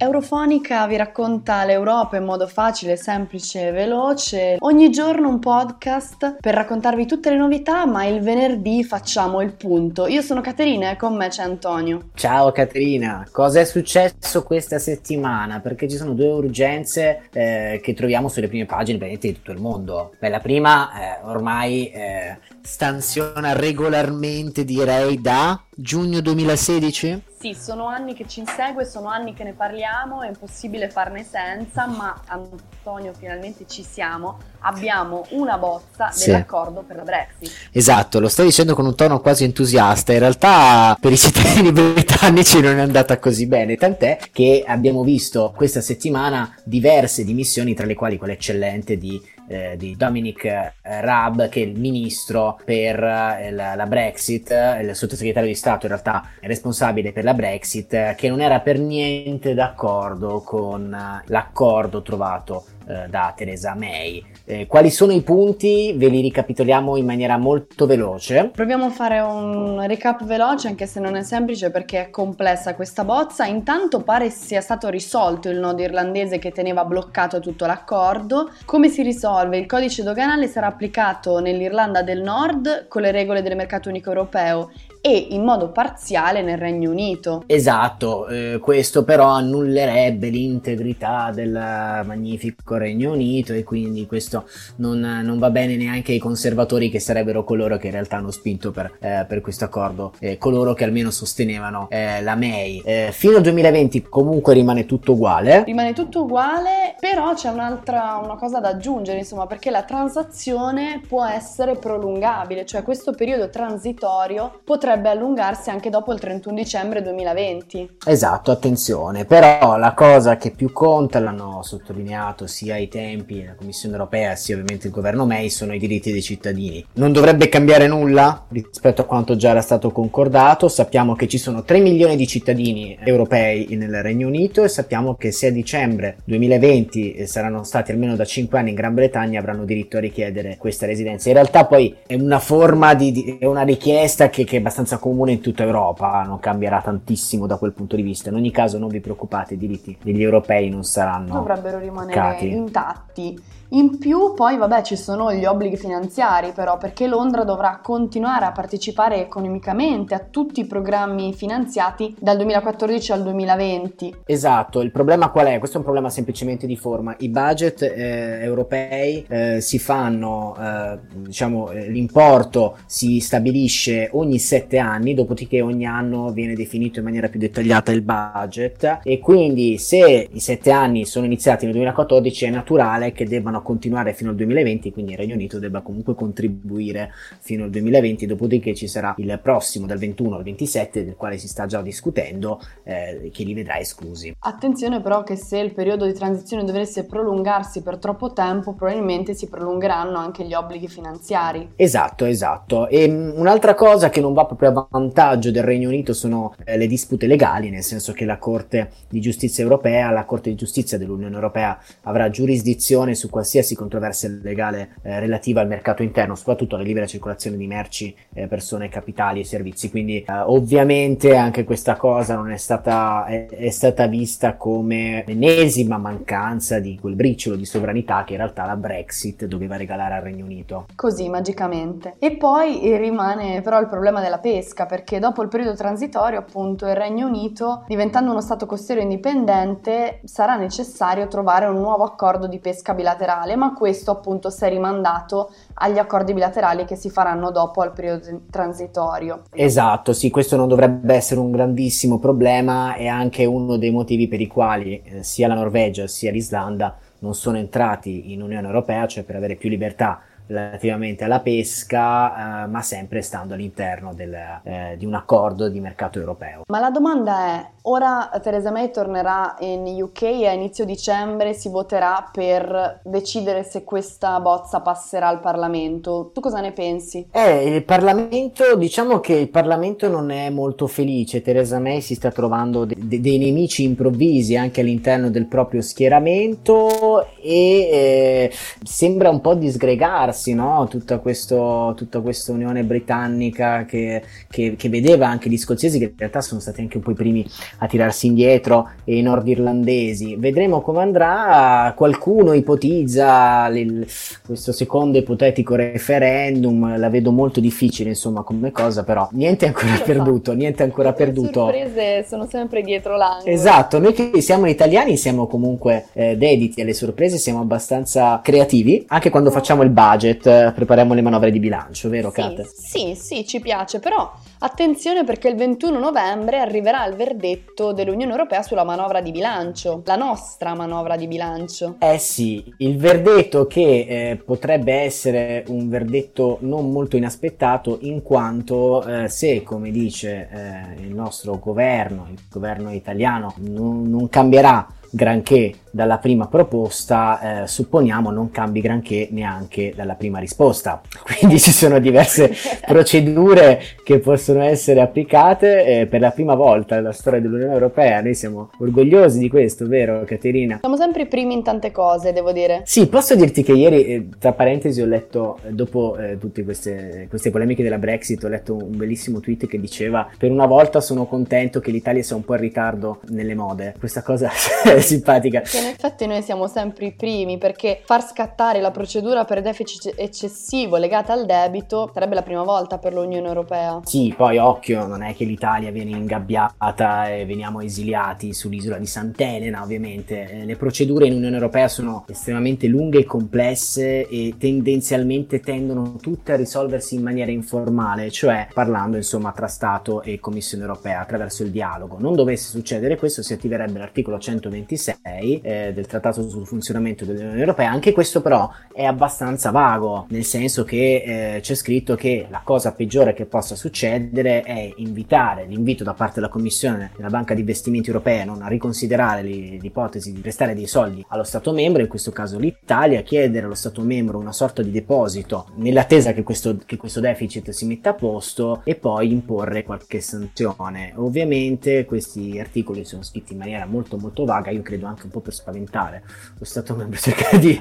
Eurofonica vi racconta l'Europa in modo facile, semplice e veloce. Ogni giorno un podcast per raccontarvi tutte le novità, ma il venerdì facciamo il punto. Io sono Caterina e con me c'è Antonio. Ciao Caterina, cosa è successo questa settimana? Perché ci sono due urgenze eh, che troviamo sulle prime pagine di tutto il mondo. Beh, la prima eh, ormai eh, stanziona regolarmente, direi, da giugno 2016? Sì, sono anni che ci insegue, sono anni che ne parliamo, è impossibile farne senza, ma Antonio finalmente ci siamo, abbiamo una bozza sì. dell'accordo per la Brexit. Esatto, lo stai dicendo con un tono quasi entusiasta, in realtà per i cittadini britannici non è andata così bene, tant'è che abbiamo visto questa settimana diverse dimissioni, tra le quali quella eccellente di eh, di Dominic eh, Raab, che è il ministro per eh, la, la, Brexit, il sottosegretario di Stato in realtà è responsabile per la Brexit, che non era per niente d'accordo con l'accordo trovato da Theresa May. Eh, quali sono i punti? Ve li ricapitoliamo in maniera molto veloce. Proviamo a fare un recap veloce, anche se non è semplice perché è complessa questa bozza. Intanto pare sia stato risolto il nodo irlandese che teneva bloccato tutto l'accordo. Come si risolve? Il codice doganale sarà applicato nell'Irlanda del Nord con le regole del mercato unico europeo e in modo parziale nel Regno Unito. Esatto, eh, questo però annullerebbe l'integrità del magnifico Regno Unito e quindi questo non, non va bene neanche ai conservatori che sarebbero coloro che in realtà hanno spinto per, eh, per questo accordo, eh, coloro che almeno sostenevano eh, la May. Eh, fino al 2020 comunque rimane tutto uguale. Rimane tutto uguale, però c'è un'altra una cosa da aggiungere, insomma, perché la transazione può essere prolungabile, cioè questo periodo transitorio potrebbe potrebbe allungarsi anche dopo il 31 dicembre 2020. Esatto, attenzione, però la cosa che più conta, l'hanno sottolineato sia i tempi la Commissione europea sia ovviamente il governo May, sono i diritti dei cittadini. Non dovrebbe cambiare nulla rispetto a quanto già era stato concordato, sappiamo che ci sono 3 milioni di cittadini europei nel Regno Unito e sappiamo che se a dicembre 2020 eh, saranno stati almeno da 5 anni in Gran Bretagna avranno diritto a richiedere questa residenza. In realtà poi è una forma di, di è una richiesta che, che è abbastanza abbastanza comune in tutta Europa, non cambierà tantissimo da quel punto di vista. In ogni caso non vi preoccupate, i diritti degli europei non saranno dovrebbero rimanere toccati. intatti. In più poi vabbè ci sono gli obblighi finanziari però perché Londra dovrà continuare a partecipare economicamente a tutti i programmi finanziati dal 2014 al 2020. Esatto, il problema qual è? Questo è un problema semplicemente di forma. I budget eh, europei eh, si fanno, eh, diciamo, eh, l'importo si stabilisce ogni sette anni, dopodiché ogni anno viene definito in maniera più dettagliata il budget e quindi se i sette anni sono iniziati nel 2014 è naturale che debbano debbano continuare fino al 2020, quindi il Regno Unito debba comunque contribuire fino al 2020, dopodiché ci sarà il prossimo dal 21 al 27, del quale si sta già discutendo, eh, che li vedrà esclusi. Attenzione però che se il periodo di transizione dovesse prolungarsi per troppo tempo, probabilmente si prolungheranno anche gli obblighi finanziari. Esatto, esatto. E mm, un'altra cosa che non va proprio a vantaggio del Regno Unito sono eh, le dispute legali, nel senso che la Corte di Giustizia europea, la Corte di Giustizia dell'Unione Europea avrà giurisdizione su qualsiasi qualsiasi controversia legale eh, relativa al mercato interno, soprattutto alla libera circolazione di merci, eh, persone, capitali e servizi. Quindi eh, ovviamente anche questa cosa non è stata, è, è stata vista come l'ennesima mancanza di quel briciolo di sovranità che in realtà la Brexit doveva regalare al Regno Unito. Così magicamente. E poi eh, rimane però il problema della pesca, perché dopo il periodo transitorio, appunto, il Regno Unito, diventando uno Stato costiero indipendente, sarà necessario trovare un nuovo accordo di pesca bilaterale bilaterale, ma questo appunto si è rimandato agli accordi bilaterali che si faranno dopo al periodo transitorio. Esatto, sì, questo non dovrebbe essere un grandissimo problema e anche uno dei motivi per i quali eh, sia la Norvegia sia l'Islanda non sono entrati in Unione Europea, cioè per avere più libertà relativamente alla pesca, eh, ma sempre stando all'interno del, eh, di un accordo di mercato europeo. Ma la domanda è, ora Theresa May tornerà in UK e a inizio dicembre si voterà per decidere se questa bozza passerà al Parlamento. Tu cosa ne pensi? Eh, il Parlamento, diciamo che il Parlamento non è molto felice, Theresa May si sta trovando de- de- dei nemici improvvisi anche all'interno del proprio schieramento e eh, sembra un po' disgregarsi, no? Tutta, questo, tutta questa unione britannica che, che, che, vedeva anche gli scozzesi, che in realtà sono stati anche un po' i primi a tirarsi indietro, e i nordirlandesi. Vedremo come andrà. Qualcuno ipotizza il, questo secondo ipotetico referendum, la vedo molto difficile, insomma, come cosa, però niente ancora perduto, niente ancora perduto. Le sorprese sono sempre dietro l'angolo. Esatto, noi che siamo italiani siamo comunque eh, dediti alle sorprese, siamo abbastanza creativi, anche quando facciamo il budget, eh, prepariamo le manovre di bilancio, vero sì, Kate? Sì, sì, ci piace, però attenzione perché il 21 novembre arriverà il verdetto dell'Unione Europea sulla manovra di bilancio, la nostra manovra di bilancio. Eh sì, il verdetto che eh, potrebbe essere un verdetto non molto inaspettato in quanto eh, se, come dice eh, il nostro governo, il governo italiano, non, non cambierà granché dalla prima proposta, eh, supponiamo non cambi granché neanche dalla prima risposta. Quindi ci sono diverse procedure che possono essere applicate eh, per la prima volta nella storia dell'Unione Europea. Noi siamo orgogliosi di questo, vero Caterina? Siamo sempre i primi in tante cose, devo dire. Sì, posso dirti che ieri, eh, tra parentesi, ho letto, eh, dopo eh, tutte queste, queste polemiche della Brexit, ho letto un bellissimo tweet che diceva per una volta sono contento che l'Italia sia un po' in ritardo nelle mode. Questa cosa è simpatica. Che effetti noi siamo sempre i primi perché far scattare la procedura per deficit eccessivo legata al debito sarebbe la prima volta per l'Unione Europea. Sì, poi occhio, non è che l'Italia viene ingabbiata e veniamo esiliati sull'isola di Sant'Elena, ovviamente. Eh, le procedure in Unione Europea sono estremamente lunghe e complesse e tendenzialmente tendono tutte a risolversi in maniera informale, cioè parlando insomma tra Stato e Commissione Europea attraverso il dialogo. Non dovesse succedere questo si attiverebbe l'articolo 126 eh, del Trattato sul funzionamento dell'Unione Europea. Anche questo però è abbastanza vago, nel senso che eh, c'è scritto che la cosa peggiore che possa succedere è invitare l'invito da parte della Commissione della Banca di Investimenti Europea non a riconsiderare l'ipotesi di prestare dei soldi allo Stato membro, in questo caso l'Italia, chiedere allo Stato membro una sorta di deposito nell'attesa che questo, che questo deficit si metta a posto e poi imporre qualche sanzione. Ovviamente questi articoli sono scritti in maniera molto molto vaga, io credo anche un po' per spaventare lo Stato membro, cercare di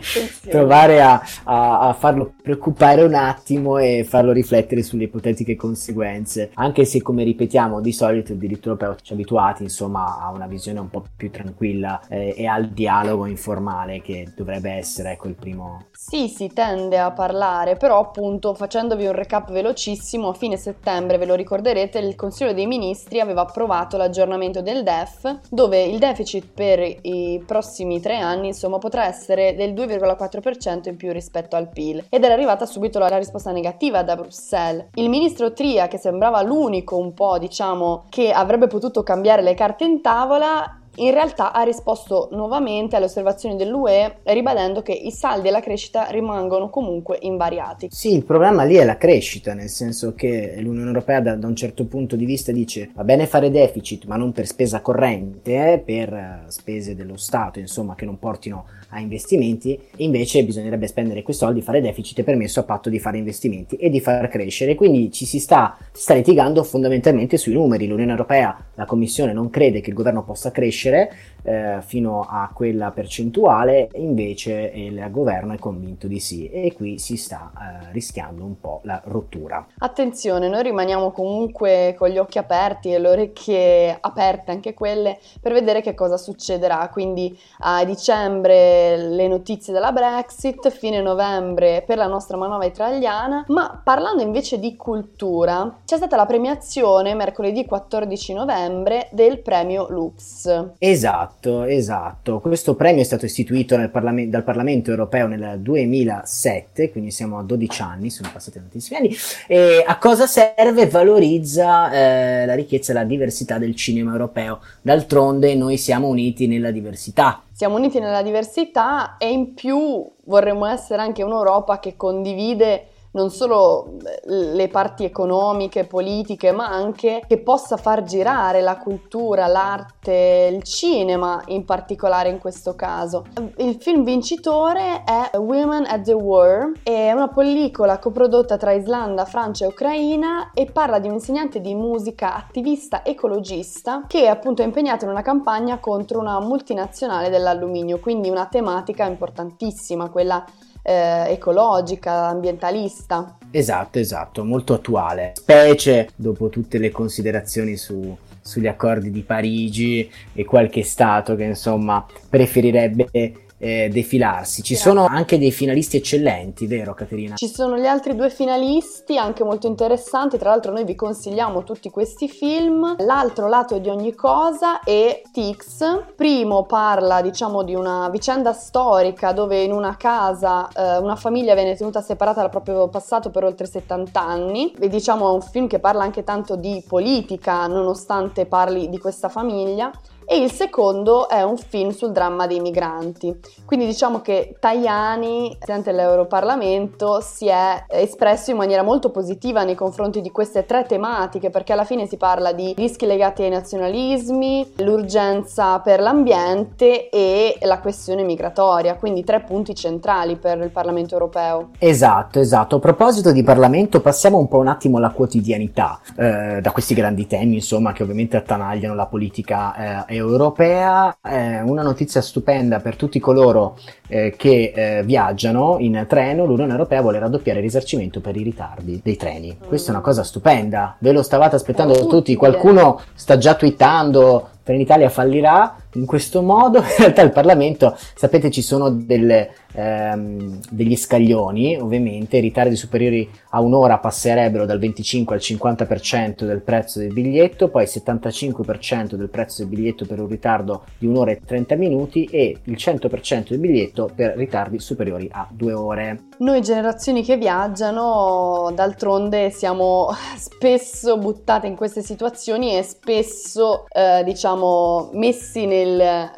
provare a, a, a, farlo preoccupare un attimo e farlo riflettere sulle ipotetiche conseguenze, anche se come ripetiamo di solito il diritto europeo ci ha abituati insomma a una visione un po' più tranquilla eh, e al dialogo informale che dovrebbe essere ecco il primo. Sì, si tende a parlare, però appunto facendovi un recap velocissimo, a fine settembre, ve lo ricorderete, il Consiglio dei Ministri aveva approvato l'aggiornamento del DEF, dove il deficit per i prossimi tre anni insomma potrà essere del 2,4% in più rispetto al PIL ed era arrivata subito la risposta negativa da Bruxelles. Il ministro Tria, che sembrava l'unico un po' diciamo che avrebbe potuto cambiare le carte in tavola, in realtà ha risposto nuovamente alle osservazioni dell'UE ribadendo che i saldi e la crescita rimangono comunque invariati. Sì, il problema lì è la crescita, nel senso che l'Unione Europea da, da un certo punto di vista dice va bene fare deficit ma non per spesa corrente, eh, per uh, spese dello Stato, insomma, che non portino a investimenti, invece bisognerebbe spendere quei soldi, fare deficit permesso a patto di fare investimenti e di far crescere. Quindi ci si sta, si sta litigando fondamentalmente sui numeri. L'Unione Europea, la Commissione non crede che il governo possa crescere eh, fino a quella percentuale, invece il governo è convinto di sì e qui si sta eh, rischiando un po' la rottura. Attenzione, noi rimaniamo comunque con gli occhi aperti e le orecchie aperte anche quelle per vedere che cosa succederà. Quindi a dicembre le notizie della Brexit, fine novembre per la nostra manovra italiana, ma parlando invece di cultura, c'è stata la premiazione mercoledì 14 novembre del premio Lux. Esatto, esatto. Questo premio è stato istituito Parlame- dal Parlamento europeo nel 2007, quindi siamo a 12 anni, sono passati tantissimi anni. E a cosa serve? Valorizza eh, la ricchezza e la diversità del cinema europeo. D'altronde noi siamo uniti nella diversità. Siamo uniti nella diversità e in più vorremmo essere anche un'Europa che condivide non solo le parti economiche, politiche, ma anche che possa far girare la cultura, l'arte, il cinema in particolare in questo caso. Il film vincitore è Women at the War, è una pellicola coprodotta tra Islanda, Francia e Ucraina e parla di un insegnante di musica attivista ecologista che appunto è impegnato in una campagna contro una multinazionale dell'alluminio, quindi una tematica importantissima, quella eh, ecologica, ambientalista. Esatto, esatto, molto attuale, specie dopo tutte le considerazioni su, sugli accordi di Parigi e qualche Stato che insomma preferirebbe eh, defilarsi. Ci sono anche dei finalisti eccellenti, vero Caterina? Ci sono gli altri due finalisti, anche molto interessanti. Tra l'altro, noi vi consigliamo tutti questi film. L'altro lato di ogni cosa è Tix. Primo parla, diciamo, di una vicenda storica dove in una casa eh, una famiglia viene tenuta separata dal proprio passato per oltre 70 anni. E diciamo è un film che parla anche tanto di politica, nonostante parli di questa famiglia e il secondo è un film sul dramma dei migranti. Quindi diciamo che Tajani, presidente dell'Europarlamento, si è espresso in maniera molto positiva nei confronti di queste tre tematiche, perché alla fine si parla di rischi legati ai nazionalismi, l'urgenza per l'ambiente e la questione migratoria, quindi tre punti centrali per il Parlamento europeo. Esatto, esatto. A proposito di Parlamento, passiamo un po' un attimo alla quotidianità, eh, da questi grandi temi, insomma, che ovviamente attanagliano la politica eh, europea, eh, una notizia stupenda per tutti coloro eh, che eh, viaggiano in treno, l'Unione Europea vuole raddoppiare il risarcimento per i ritardi dei treni. Questa è una cosa stupenda, ve lo stavate aspettando tutti, qualcuno sta già twittando Trenitalia fallirà in questo modo. In realtà il Parlamento, sapete, ci sono delle, ehm, degli scaglioni, ovviamente, i ritardi superiori a un'ora passerebbero dal 25 al 50% del prezzo del biglietto, poi il 75% del prezzo del biglietto per un ritardo di un'ora e 30 minuti e il 100% del biglietto per ritardi superiori a due ore. Noi generazioni che viaggiano, d'altronde siamo spesso buttate in queste situazioni e spesso, eh, diciamo, messi nel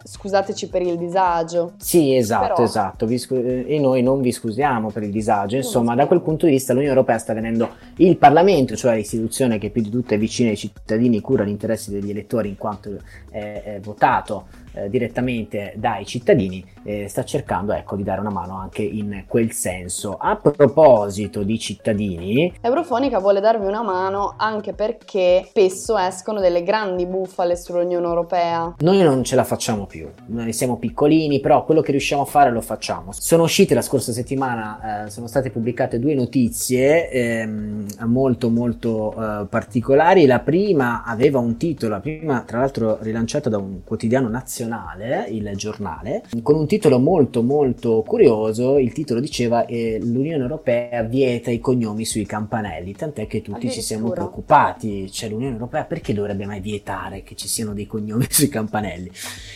scusateci per il disagio. Sì, esatto, Però... esatto. Scu- e noi non vi scusiamo per il disagio. Insomma, da quel punto di vista l'Unione Europea sta venendo il Parlamento, cioè l'istituzione che più di tutte è vicina ai cittadini, cura gli interessi degli elettori in quanto è, è votato eh, direttamente dai cittadini, eh, sta cercando ecco, di dare una mano anche in quel senso. A proposito di cittadini, Eurofonica vuole darvi una mano anche perché spesso escono delle grandi bufale sull'Unione Europea. Noi non ce la facciamo più, noi siamo piccolini, però quello che riusciamo a fare lo facciamo. Sono uscite la scorsa settimana, eh, sono state pubblicate due notizie ehm, molto molto eh, particolari. La prima aveva un titolo, la prima tra l'altro rilanciata da un quotidiano nazionale nazionale, il giornale, con un titolo molto molto curioso. Il titolo diceva eh, l'Unione Europea vieta i cognomi sui campanelli, tant'è che tutti ci siamo preoccupati. Cioè l'Unione Europea perché dovrebbe mai vietare che ci siano dei cognomi sui campanelli?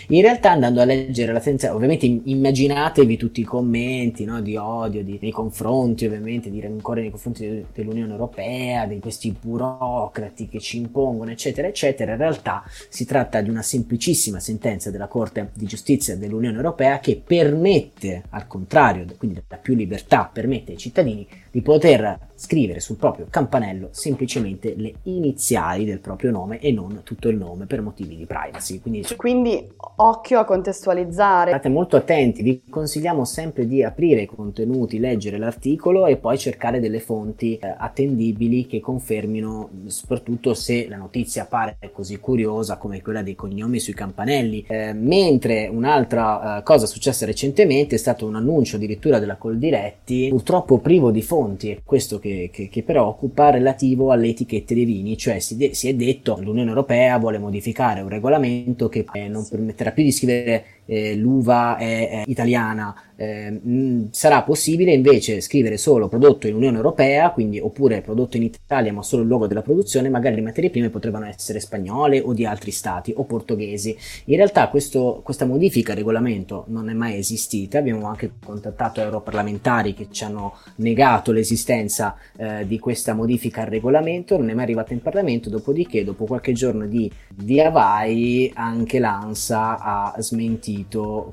In realtà andando a leggere la sentenza, ovviamente immaginatevi tutti i commenti no, di odio di, nei confronti, ovviamente di rancore nei confronti dell'Unione Europea, di questi burocrati che ci impongono, eccetera, eccetera. In realtà si tratta di una semplicissima sentenza della Corte di Giustizia dell'Unione Europea che permette, al contrario, quindi dà più libertà, permette ai cittadini di poter scrivere sul proprio campanello semplicemente le iniziali del proprio nome e non tutto il nome per motivi di privacy. Quindi, Quindi occhio a contestualizzare. State molto attenti, vi consigliamo sempre di aprire i contenuti, leggere l'articolo e poi cercare delle fonti eh, attendibili che confermino, soprattutto se la notizia pare così curiosa come quella dei cognomi sui campanelli. Eh, mentre un'altra eh, cosa successa recentemente è stato un annuncio addirittura della Coldiretti, purtroppo privo di fonti è questo che, che, che, preoccupa, relativo alle etichette dei vini, cioè si, de- si, è detto che l'Unione Europea vuole modificare un regolamento che eh, non permetterà più di scrivere eh, l'uva è, è italiana, eh, mh, sarà possibile invece scrivere solo prodotto in Unione Europea, quindi oppure prodotto in Italia ma solo il luogo della produzione, magari le materie prime potrebbero essere spagnole o di altri stati o portoghesi. In realtà questo, questa modifica al regolamento non è mai esistita, abbiamo anche contattato europarlamentari che ci hanno negato l'esistenza eh, di questa modifica al regolamento, non è mai arrivata in Parlamento, dopodiché dopo qualche giorno di via vai anche l'ANSA ha smentito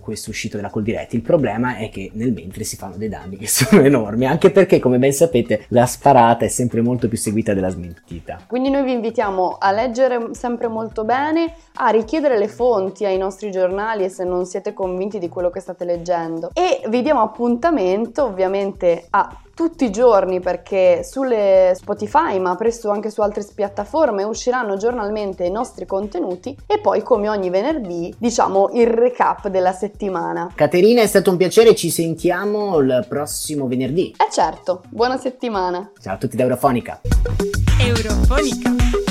questo uscito della Coldiretti. Il problema è che nel mentre si fanno dei danni che sono enormi, anche perché come ben sapete la sparata è sempre molto più seguita della smentita. Quindi noi vi invitiamo a leggere sempre molto bene, a richiedere le fonti ai nostri giornali se non siete convinti di quello che state leggendo. E vi diamo appuntamento ovviamente a tutti i giorni perché sulle Spotify ma presto anche su altre piattaforme usciranno giornalmente i nostri contenuti e poi come ogni venerdì diciamo il recap della settimana. Caterina è stato un piacere, ci sentiamo il prossimo venerdì. Eh certo, buona settimana. Ciao a tutti da Eurofonica. Eurofonica.